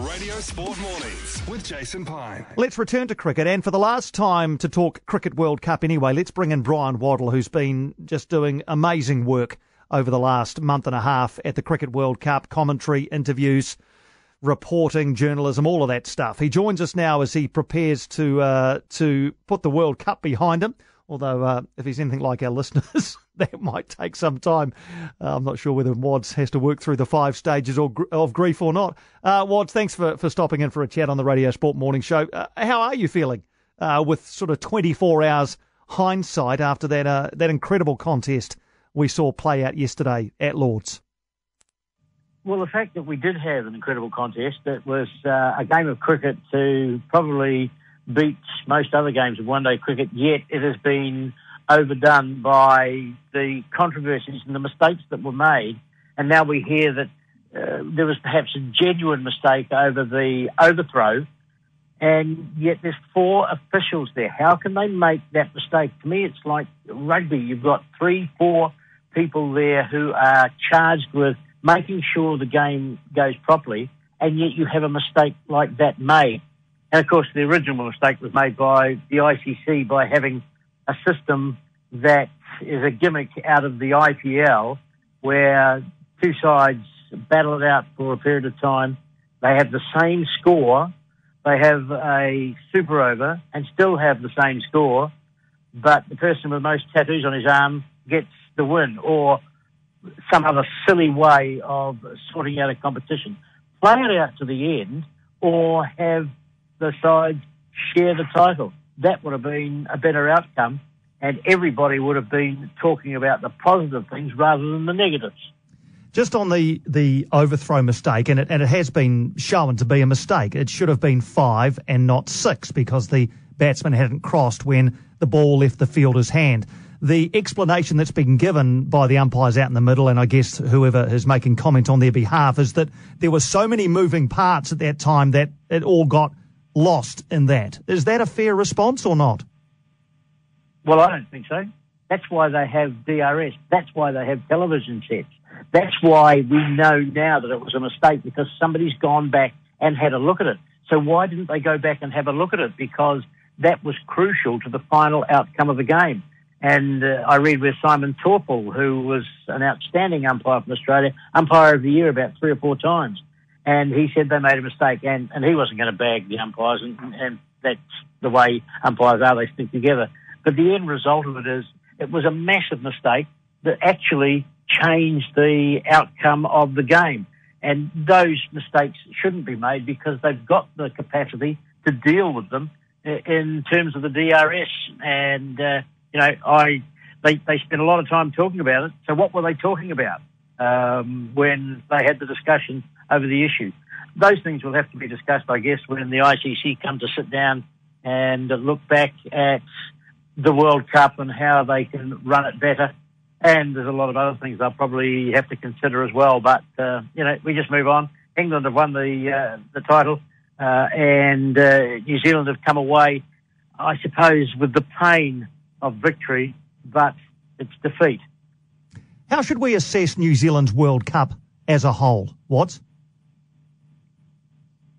Radio Sport Mornings with Jason Pine. Let's return to cricket, and for the last time to talk Cricket World Cup anyway, let's bring in Bryan Waddle, who's been just doing amazing work over the last month and a half at the Cricket World Cup, commentary, interviews, reporting, journalism, all of that stuff. He joins us now as he prepares to uh, to put the World Cup behind him. Although, uh, if he's anything like our listeners, that might take some time. Uh, I'm not sure whether Wads has to work through the five stages of, of grief or not. Uh, Wads, thanks for, for stopping in for a chat on the Radio Sport Morning Show. Uh, how are you feeling uh, with sort of 24 hours hindsight after that uh, that incredible contest we saw play out yesterday at Lords? Well, the fact that we did have an incredible contest, that was uh, a game of cricket to probably beat most other games of one day cricket, yet it has been overdone by the controversies and the mistakes that were made. And now we hear that uh, there was perhaps a genuine mistake over the overthrow, and yet there's four officials there. How can they make that mistake? To me, it's like rugby. You've got three, four people there who are charged with making sure the game goes properly, and yet you have a mistake like that made. And of course, the original mistake was made by the ICC by having a system that is a gimmick out of the IPL where two sides battle it out for a period of time. They have the same score. They have a super over and still have the same score, but the person with most tattoos on his arm gets the win or some other silly way of sorting out a competition. Play it out to the end or have the sides share the title. That would have been a better outcome, and everybody would have been talking about the positive things rather than the negatives. Just on the, the overthrow mistake, and it, and it has been shown to be a mistake. It should have been five and not six because the batsman hadn't crossed when the ball left the fielder's hand. The explanation that's been given by the umpires out in the middle, and I guess whoever is making comment on their behalf, is that there were so many moving parts at that time that it all got lost in that. Is that a fair response or not? Well, I don't think so. That's why they have DRS. That's why they have television sets. That's why we know now that it was a mistake because somebody's gone back and had a look at it. So why didn't they go back and have a look at it? Because that was crucial to the final outcome of the game. And uh, I read with Simon Taufel, who was an outstanding umpire from Australia, umpire of the year about three or four times and he said they made a mistake, and, and he wasn't going to bag the umpires, and, and that's the way umpires are, they stick together. But the end result of it is it was a massive mistake that actually changed the outcome of the game. And those mistakes shouldn't be made because they've got the capacity to deal with them in terms of the DRS. And, uh, you know, I, they, they spent a lot of time talking about it. So what were they talking about um, when they had the discussion over the issue. Those things will have to be discussed, I guess, when the ICC come to sit down and look back at the World Cup and how they can run it better. And there's a lot of other things they'll probably have to consider as well. But uh, you know, we just move on. England have won the uh, the title, uh, and uh, New Zealand have come away, I suppose, with the pain of victory, but it's defeat. How should we assess New Zealand's World Cup as a whole? What?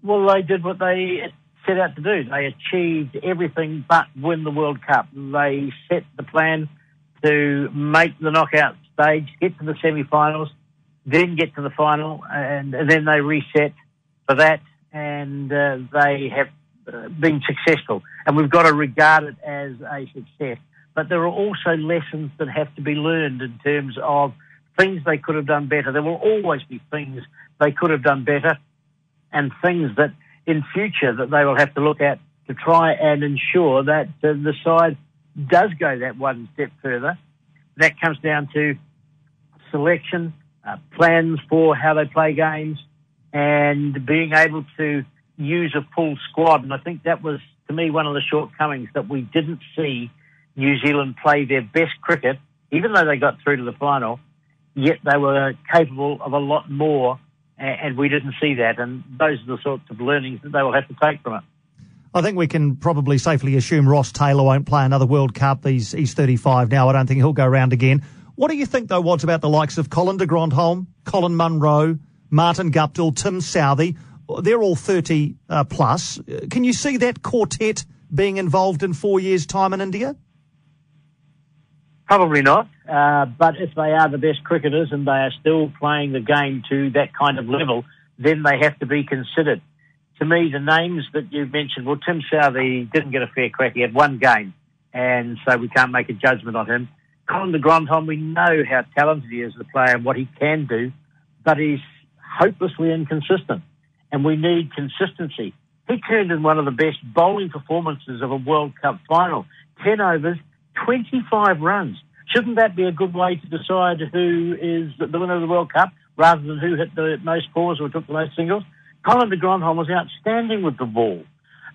Well, they did what they set out to do. They achieved everything but win the World Cup. They set the plan to make the knockout stage, get to the semi-finals, then get to the final, and, and then they reset for that, and uh, they have uh, been successful. And we've got to regard it as a success. But there are also lessons that have to be learned in terms of things they could have done better. There will always be things they could have done better and things that in future that they will have to look at to try and ensure that uh, the side does go that one step further. That comes down to selection, uh, plans for how they play games, and being able to use a full squad. And I think that was, to me, one of the shortcomings that we didn't see New Zealand play their best cricket, even though they got through to the final, yet they were capable of a lot more and we didn't see that. And those are the sorts of learnings that they will have to take from it. I think we can probably safely assume Ross Taylor won't play another World Cup. He's, he's 35 now. I don't think he'll go around again. What do you think, though, Wads, about the likes of Colin de Grandhomme, Colin Munro, Martin Guptill, Tim Southee, they're all 30 uh, plus. Can you see that quartet being involved in four years' time in India? Probably not. Uh, but if they are the best cricketers and they are still playing the game to that kind of level, then they have to be considered. To me, the names that you've mentioned, well, Tim Southee didn't get a fair crack. He had one game, and so we can't make a judgment on him. Colin de Grandhomme, we know how talented he is as a player and what he can do, but he's hopelessly inconsistent, and we need consistency. He turned in one of the best bowling performances of a World Cup final. 10 overs, 25 runs. Shouldn't that be a good way to decide who is the winner of the World Cup rather than who hit the most fours or took the most singles? Colin de Grandhomme was outstanding with the ball,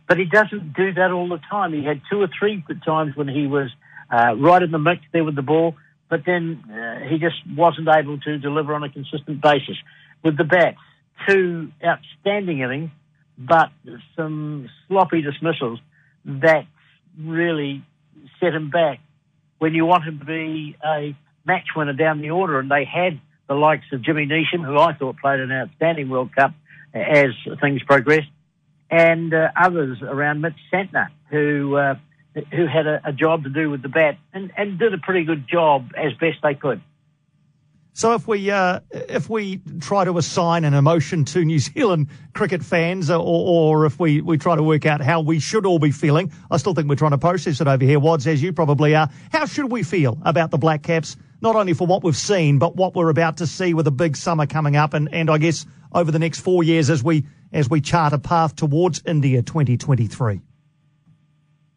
but he doesn't do that all the time. He had two or three times when he was uh, right in the mix there with the ball, but then uh, he just wasn't able to deliver on a consistent basis. With the bats, two outstanding innings, but some sloppy dismissals that really set him back when you want to be a match winner down the order. And they had the likes of Jimmy Neesham, who I thought played an outstanding World Cup as things progressed, and uh, others around Mitch Santner, who uh, who had a, a, job to do with the bat and, and did a pretty good job as best they could. So if we uh, if we try to assign an emotion to New Zealand cricket fans, or, or if we, we try to work out how we should all be feeling, I still think we're trying to process it over here, Wads, as you probably are. How should we feel about the Black Caps, not only for what we've seen, but what we're about to see with a big summer coming up, and, and I guess over the next four years as we as we chart a path towards India 2023?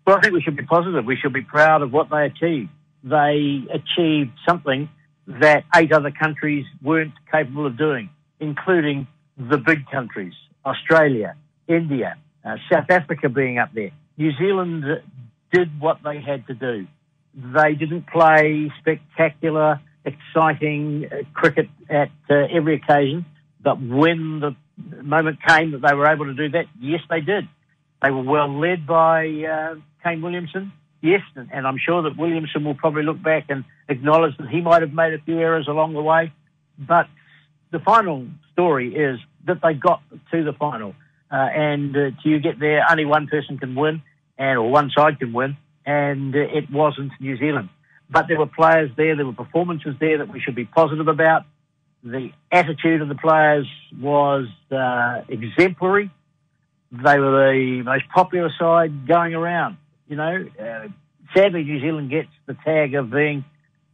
Well, I think we should be positive. We should be proud of what they achieved. They achieved something that eight other countries weren't capable of doing, including the big countries, Australia, India, uh, South Africa being up there. New Zealand did what they had to do. They didn't play spectacular, exciting uh, cricket at uh, every occasion, but when the moment came that they were able to do that, yes, they did. They were well led by uh, Kane Williamson yes, and I'm sure that Williamson will probably look back and acknowledge that he might have made a few errors along the way. But the final story is that they got to the final. Uh, and uh, you get there, only one person can win, and or one side can win, and uh, it wasn't New Zealand. But there were players there, there were performances there that we should be positive about. The attitude of the players was uh, exemplary. They were the most popular side going around. You know, uh, sadly, New Zealand gets the tag of being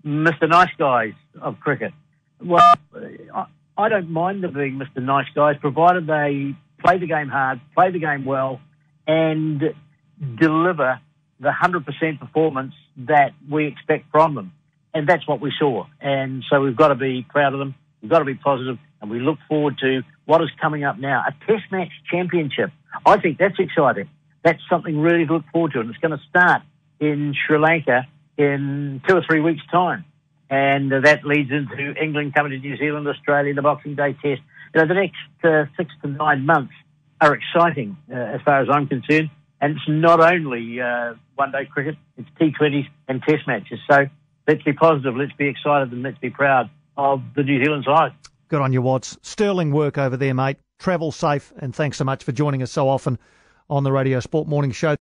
Mr. Nice Guys of cricket. Well, I, I don't mind them being Mr. Nice Guys, provided they play the game hard, play the game well, and deliver the 100% performance that we expect from them. And that's what we saw. And so we've got to be proud of them. We've got to be positive, and we look forward to what is coming up now. A Test match championship. I think that's exciting that's something really to look forward to. And it's going to start in Sri Lanka in two or three weeks' time. And that leads into England coming to New Zealand, Australia, the Boxing Day Test. You know, the next uh, six to nine months are exciting uh, as far as I'm concerned. And it's not only uh, one day cricket, it's T20s and Test matches. So let's be positive, let's be excited, and let's be proud of the New Zealand side. Good on you, Wads. Sterling work over there, mate. Travel safe, and thanks so much for joining us so often on the Radio Sport Morning Show.